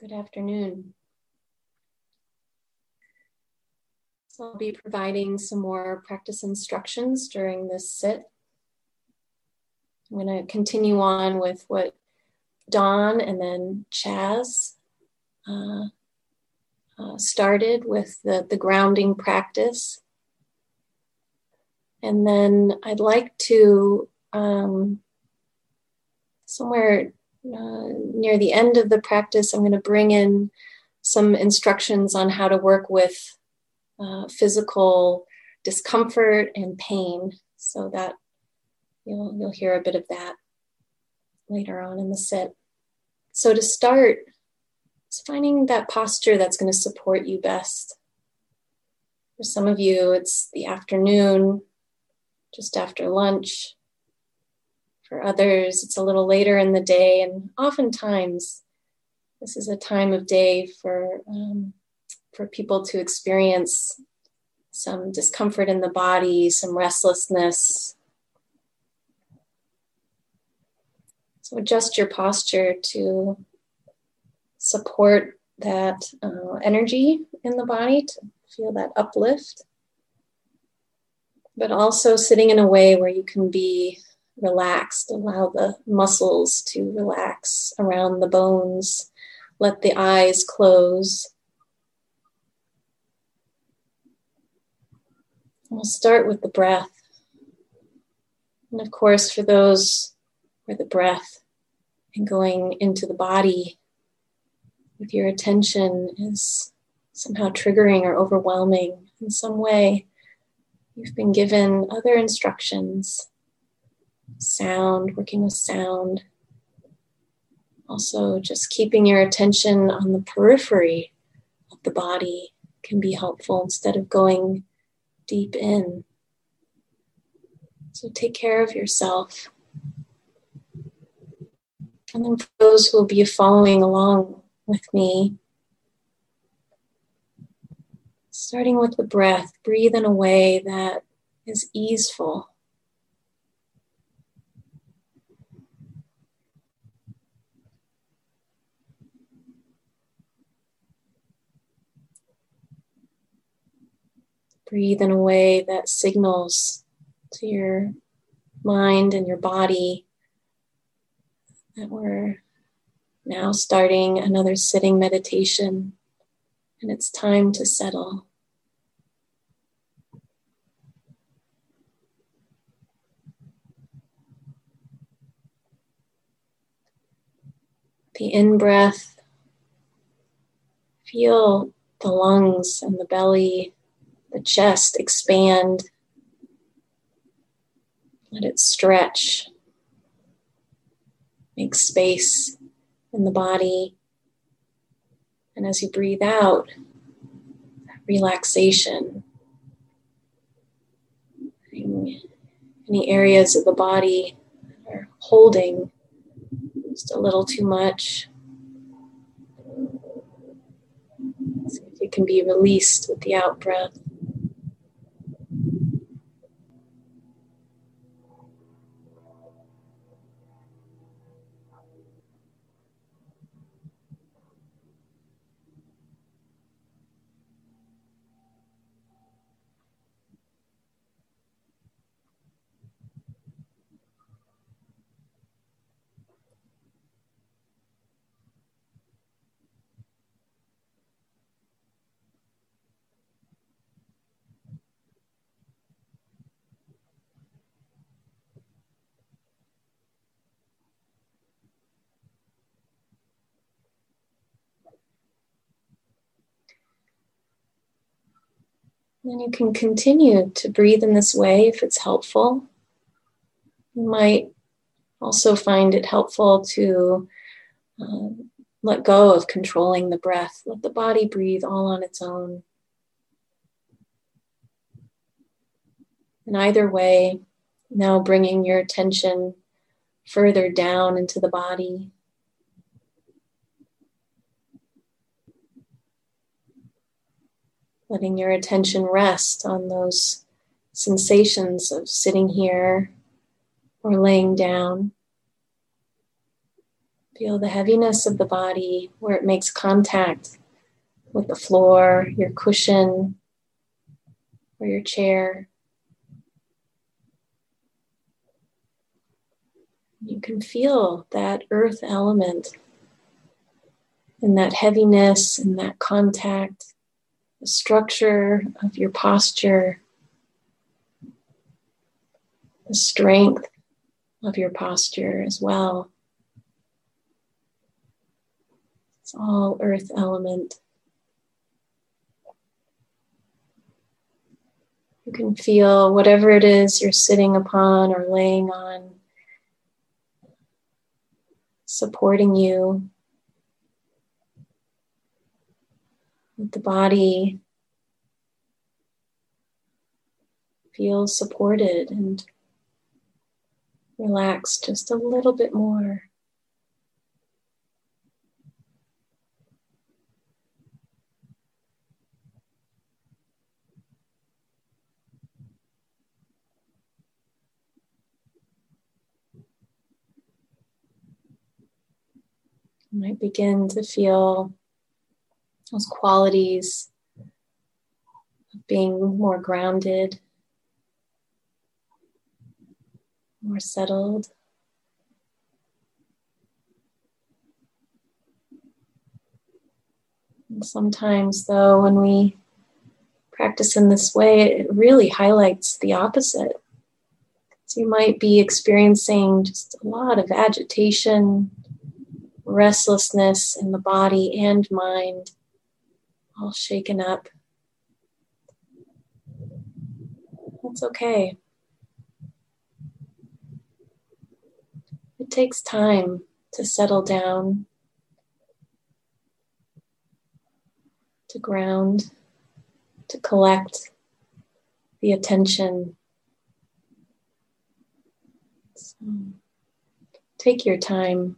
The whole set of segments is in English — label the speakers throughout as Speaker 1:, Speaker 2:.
Speaker 1: Good afternoon. So I'll be providing some more practice instructions during this sit. I'm going to continue on with what Dawn and then Chaz uh, uh, started with the, the grounding practice. And then I'd like to, um, somewhere uh, near the end of the practice, I'm going to bring in some instructions on how to work with uh, physical discomfort and pain so that you'll, you'll hear a bit of that later on in the sit. So, to start, it's finding that posture that's going to support you best. For some of you, it's the afternoon, just after lunch. For others, it's a little later in the day, and oftentimes, this is a time of day for um, for people to experience some discomfort in the body, some restlessness. So adjust your posture to support that uh, energy in the body, to feel that uplift. But also sitting in a way where you can be relaxed, allow the muscles to relax around the bones, let the eyes close. We'll start with the breath. And of course, for those where the breath and going into the body with your attention is somehow triggering or overwhelming in some way, you've been given other instructions sound, working with sound. Also, just keeping your attention on the periphery of the body can be helpful instead of going deep in. So take care of yourself. And then for those who will be following along with me, starting with the breath, breathe in a way that is easeful. Breathe in a way that signals to your mind and your body that we're now starting another sitting meditation and it's time to settle. The in breath, feel the lungs and the belly the chest expand. Let it stretch. Make space in the body. And as you breathe out, relaxation. Any areas of the body are holding just a little too much. See if it can be released with the out breath. And you can continue to breathe in this way if it's helpful. You might also find it helpful to uh, let go of controlling the breath. Let the body breathe all on its own. In either way, now bringing your attention further down into the body, letting your attention rest on those sensations of sitting here or laying down. Feel the heaviness of the body where it makes contact with the floor, your cushion, or your chair. You can feel that earth element and that heaviness and that contact, the structure of your posture, the strength of your posture as well. It's all earth element. You can feel whatever it is you're sitting upon or laying on, supporting you. The body feel supported and relax just a little bit more. You might begin to feel those qualities of being more grounded, more settled. And sometimes, though, when we practice in this way, it really highlights the opposite. So you might be experiencing just a lot of agitation, restlessness in the body and mind, all shaken up. That's okay. It takes time to settle down, to ground, to collect the attention. So take your time.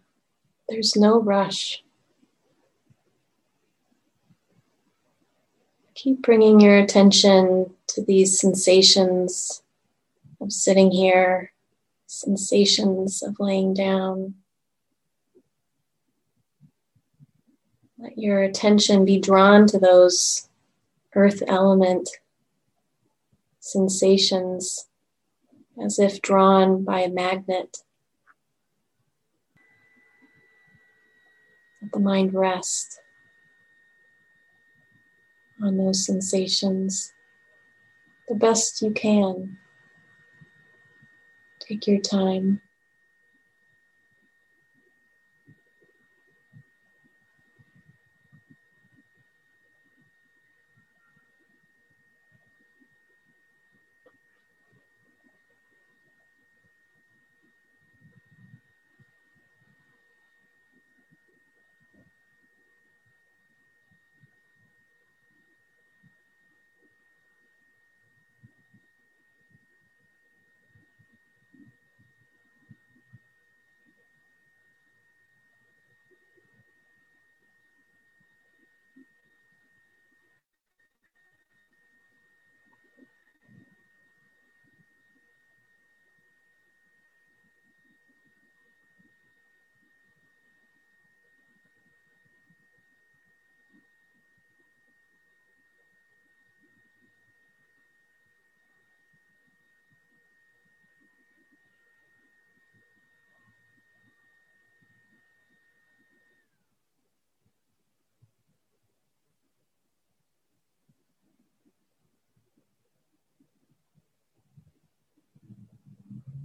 Speaker 1: There's no rush. Keep bringing your attention to these sensations of sitting here sensations of laying down. Let your attention be drawn to those earth element sensations as if drawn by a magnet. Let the mind rest on those sensations the best you can. Take your time.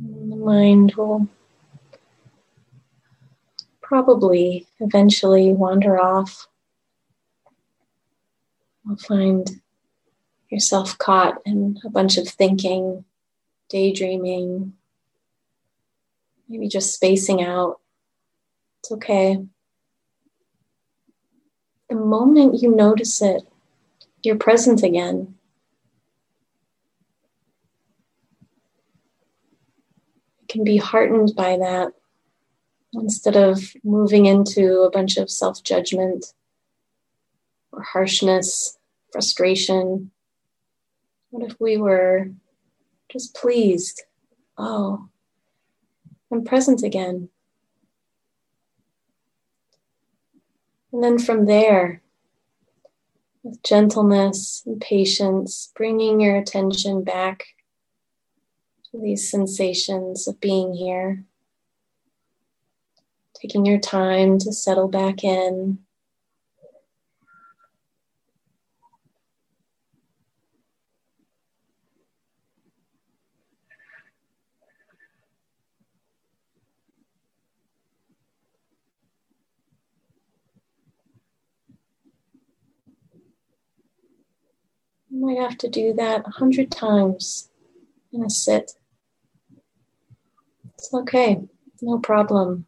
Speaker 1: the mind will probably eventually wander off. You'll find yourself caught in a bunch of thinking, daydreaming, maybe just spacing out. It's okay. The moment you notice it, you're present again. Can be heartened by that instead of moving into a bunch of self judgment or harshness, frustration. What if we were just pleased? Oh, I'm present again. And then from there, with gentleness and patience, bringing your attention back these sensations of being here. Taking your time to settle back in. You might have to do that a hundred times in a sit. It's okay, no problem.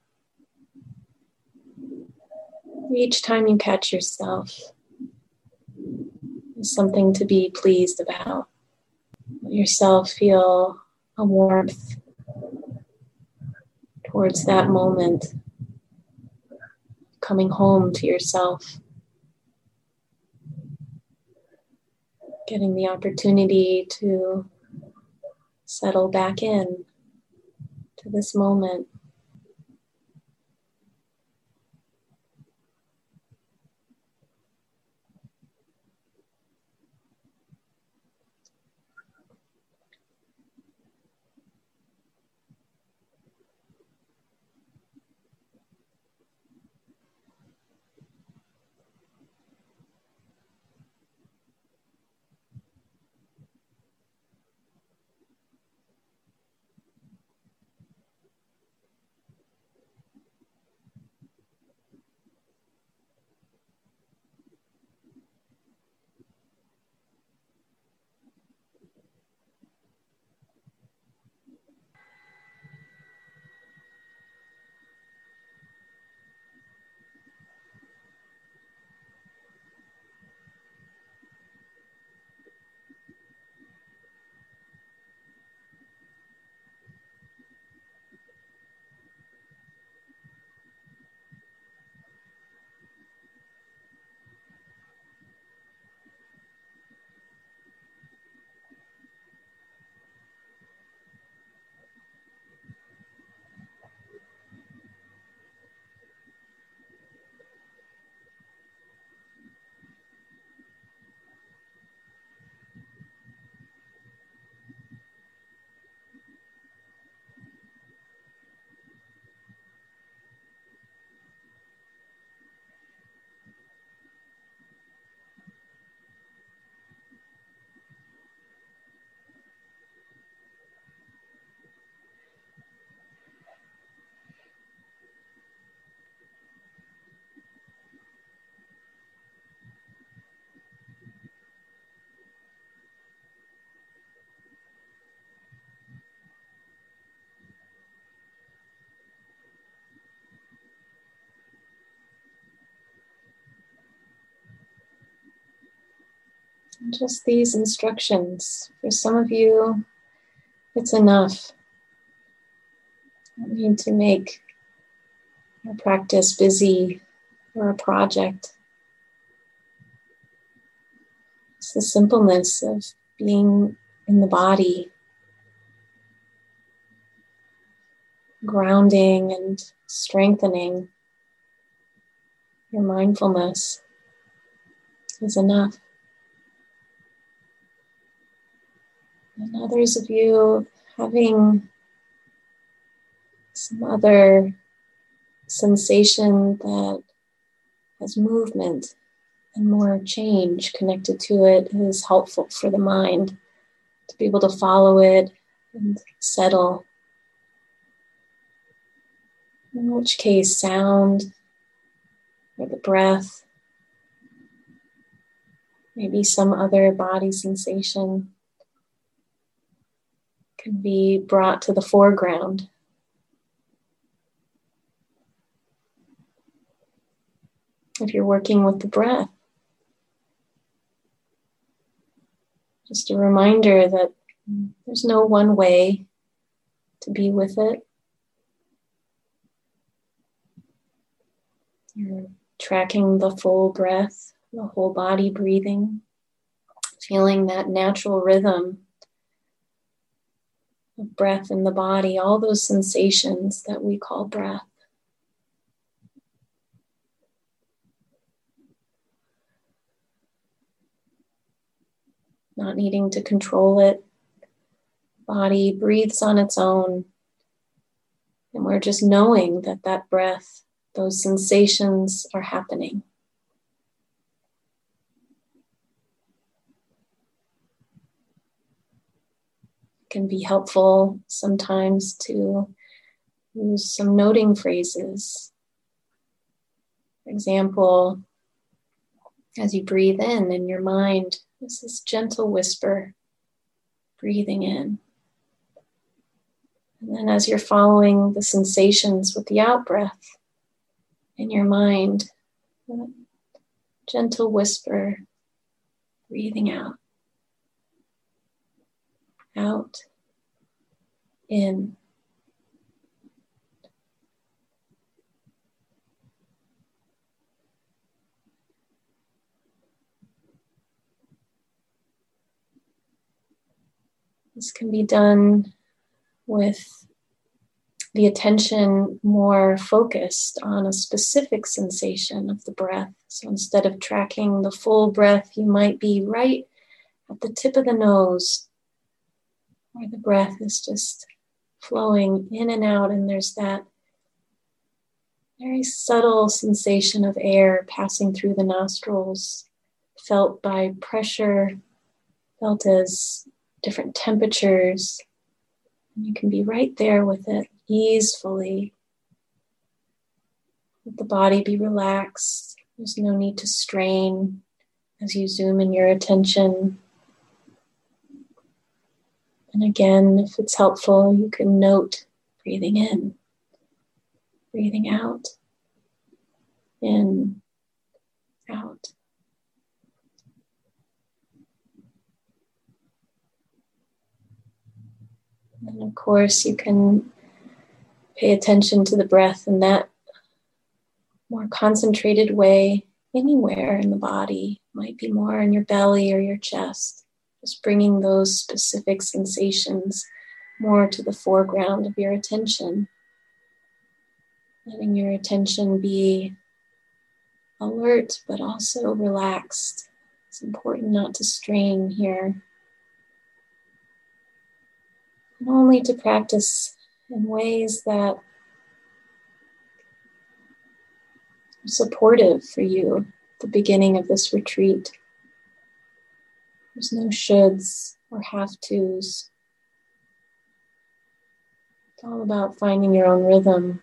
Speaker 1: Each time you catch yourself, is something to be pleased about. Let yourself feel a warmth towards that moment, coming home to yourself. getting the opportunity to settle back in to this moment. Just these instructions. For some of you, it's enough. You need to make your practice busy or a project. It's the simpleness of being in the body, grounding and strengthening your mindfulness is enough. And others of you having some other sensation that has movement and more change connected to it is helpful for the mind to be able to follow it and settle. In which case, sound or the breath, maybe some other body sensation can be brought to the foreground. If you're working with the breath, just a reminder that there's no one way to be with it. You're tracking the full breath, the whole body breathing, feeling that natural rhythm of breath in the body, all those sensations that we call breath. Not needing to control it. Body breathes on its own. And we're just knowing that that breath, those sensations are happening. Can be helpful sometimes to use some noting phrases. For example, as you breathe in in your mind, this is gentle whisper, breathing in. And then as you're following the sensations with the out breath in your mind, gentle whisper, breathing out. Out, in. This can be done with the attention more focused on a specific sensation of the breath. So instead of tracking the full breath, you might be right at the tip of the nose, where the breath is just flowing in and out, and there's that very subtle sensation of air passing through the nostrils, felt by pressure, felt as different temperatures and you can be right there with it easefully. Let the body be relaxed. There's no need to strain as you zoom in your attention. And again, if it's helpful, you can note breathing in, breathing out, in, out. And of course, you can pay attention to the breath in that more concentrated way anywhere in the body. Might be more in your belly or your chest. Just bringing those specific sensations more to the foreground of your attention. Letting your attention be alert but also relaxed. It's important not to strain here and only to practice in ways that are supportive for you the beginning of this retreat. There's no shoulds or have tos. It's all about finding your own rhythm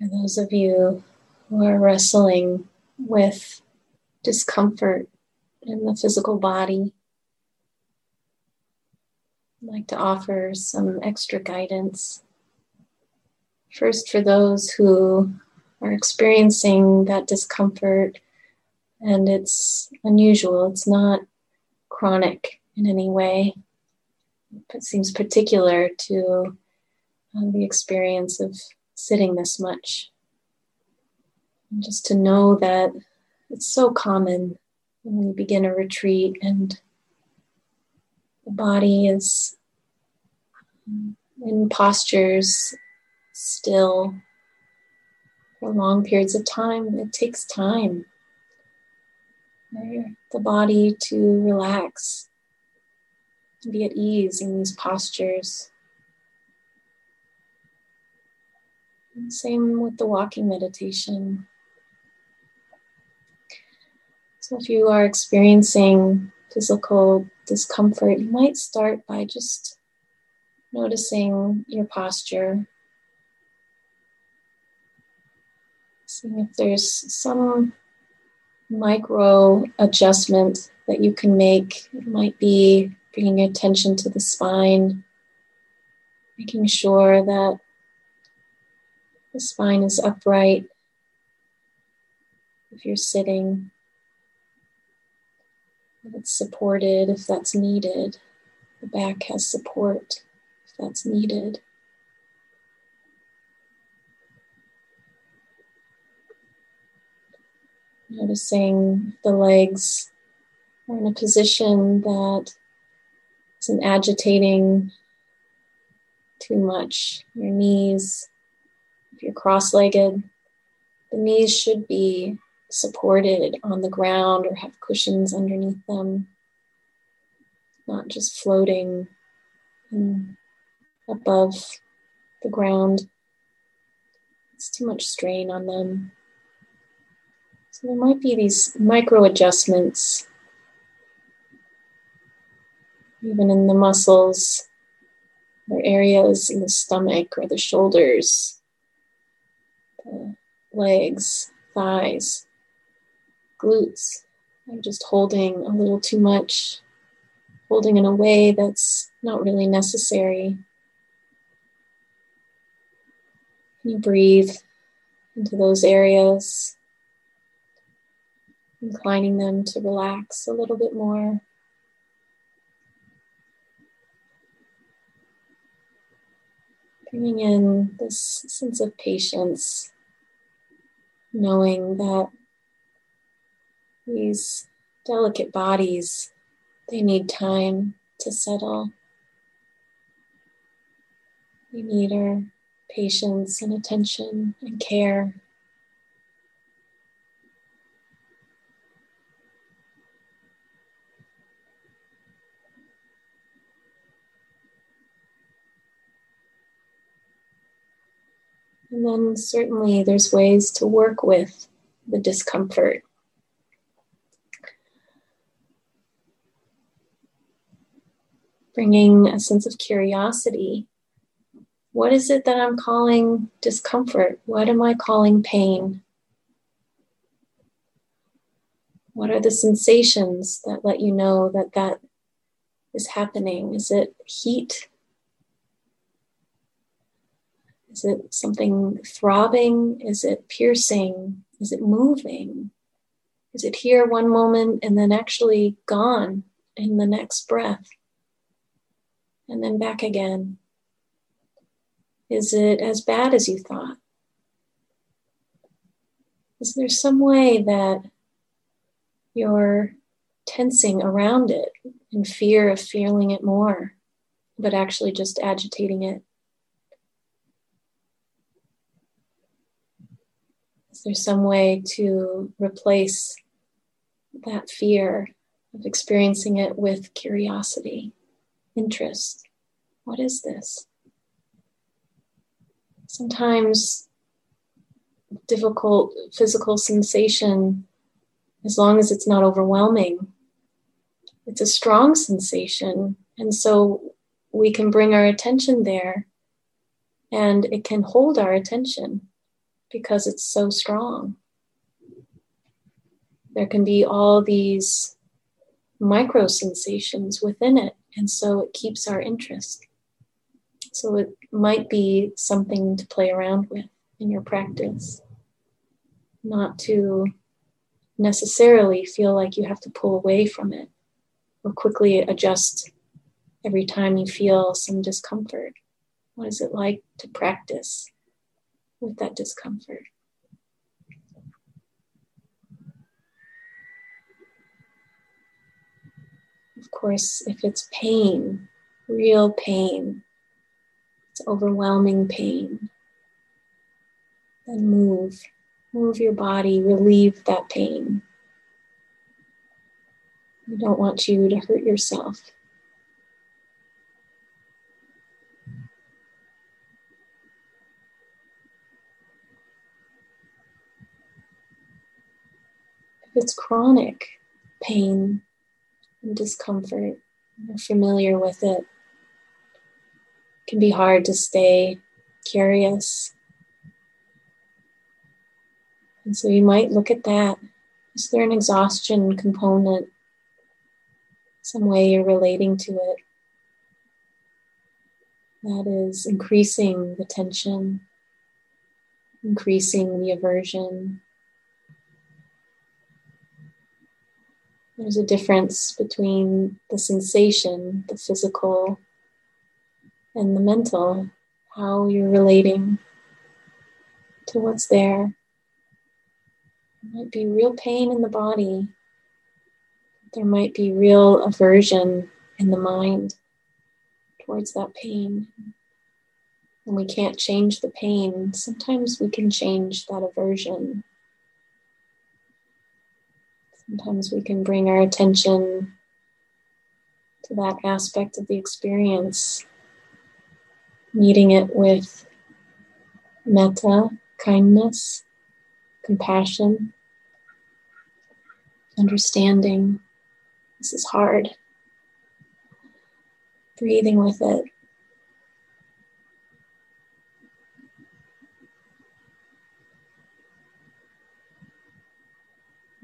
Speaker 1: For those of you who are wrestling with discomfort in the physical body, I'd like to offer some extra guidance. First, for those who are experiencing that discomfort and it's unusual, it's not chronic in any way. It seems particular to uh, the experience of sitting this much. Just to know that it's so common when we begin a retreat and the body is in postures still for long periods of time. It takes time for the body to relax, be at ease in these postures. Same with the walking meditation. So, if you are experiencing physical discomfort, you might start by just noticing your posture, seeing if there's some micro adjustment that you can make. It might be bringing attention to the spine, making sure that the spine is upright if you're sitting, if it's supported if that's needed, the back has support if that's needed. Noticing the legs are in a position that isn't agitating too much. Your knees if you're cross legged, the knees should be supported on the ground or have cushions underneath them, not just floating above the ground. It's too much strain on them. So there might be these micro adjustments, even in the muscles or areas in the stomach or the shoulders legs, thighs, glutes. I'm just holding a little too much, holding in a way that's not really necessary. Can You breathe into those areas, inclining them to relax a little bit more. Bringing in this sense of patience, knowing that these delicate bodies, they need time to settle. We need our patience and attention and care. And then certainly there's ways to work with the discomfort. Bringing a sense of curiosity. What is it that I'm calling discomfort? What am I calling pain? What are the sensations that let you know that that is happening? Is it heat? Is it something throbbing? Is it piercing? Is it moving? Is it here one moment and then actually gone in the next breath? And then back again. Is it as bad as you thought? Is there some way that you're tensing around it in fear of feeling it more, but actually just agitating it? Is there some way to replace that fear of experiencing it with curiosity, interest? What is this? Sometimes difficult physical sensation, as long as it's not overwhelming, it's a strong sensation. And so we can bring our attention there and it can hold our attention because it's so strong. There can be all these micro sensations within it, and so it keeps our interest. So it might be something to play around with in your practice, not to necessarily feel like you have to pull away from it or quickly adjust every time you feel some discomfort. What is it like to practice with that discomfort? Of course, if it's pain, real pain, it's overwhelming pain, then move. Move your body, relieve that pain. We don't want you to hurt yourself. It's chronic pain and discomfort, you're familiar with it, it can be hard to stay curious. And so you might look at that. Is there an exhaustion component? Some way you're relating to it that is increasing the tension, increasing the aversion. There's a difference between the sensation, the physical, and the mental, how you're relating to what's there. There might be real pain in the body, there might be real aversion in the mind towards that pain. And we can't change the pain. Sometimes we can change that aversion Sometimes we can bring our attention to that aspect of the experience, meeting it with metta, kindness, compassion, understanding. This is hard. Breathing with it.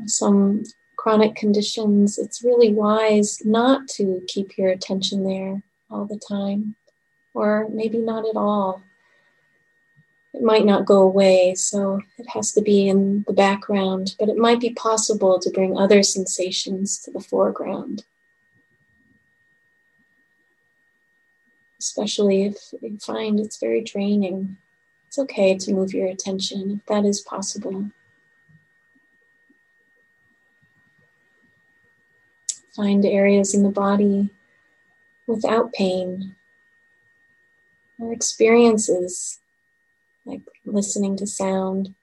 Speaker 1: Some chronic conditions, it's really wise not to keep your attention there all the time, or maybe not at all. It might not go away, so it has to be in the background, but it might be possible to bring other sensations to the foreground. Especially if you find it's very draining. It's okay to move your attention if that is possible. Find areas in the body without pain or experiences like listening to sound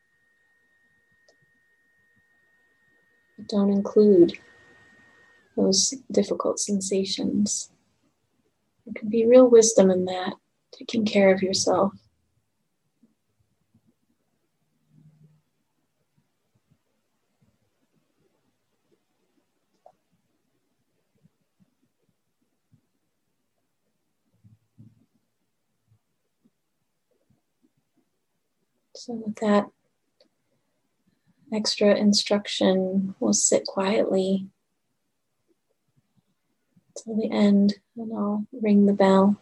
Speaker 1: that don't include those difficult sensations. There can be real wisdom in that, taking care of yourself. So, with that extra instruction, we'll sit quietly till the end, and I'll ring the bell.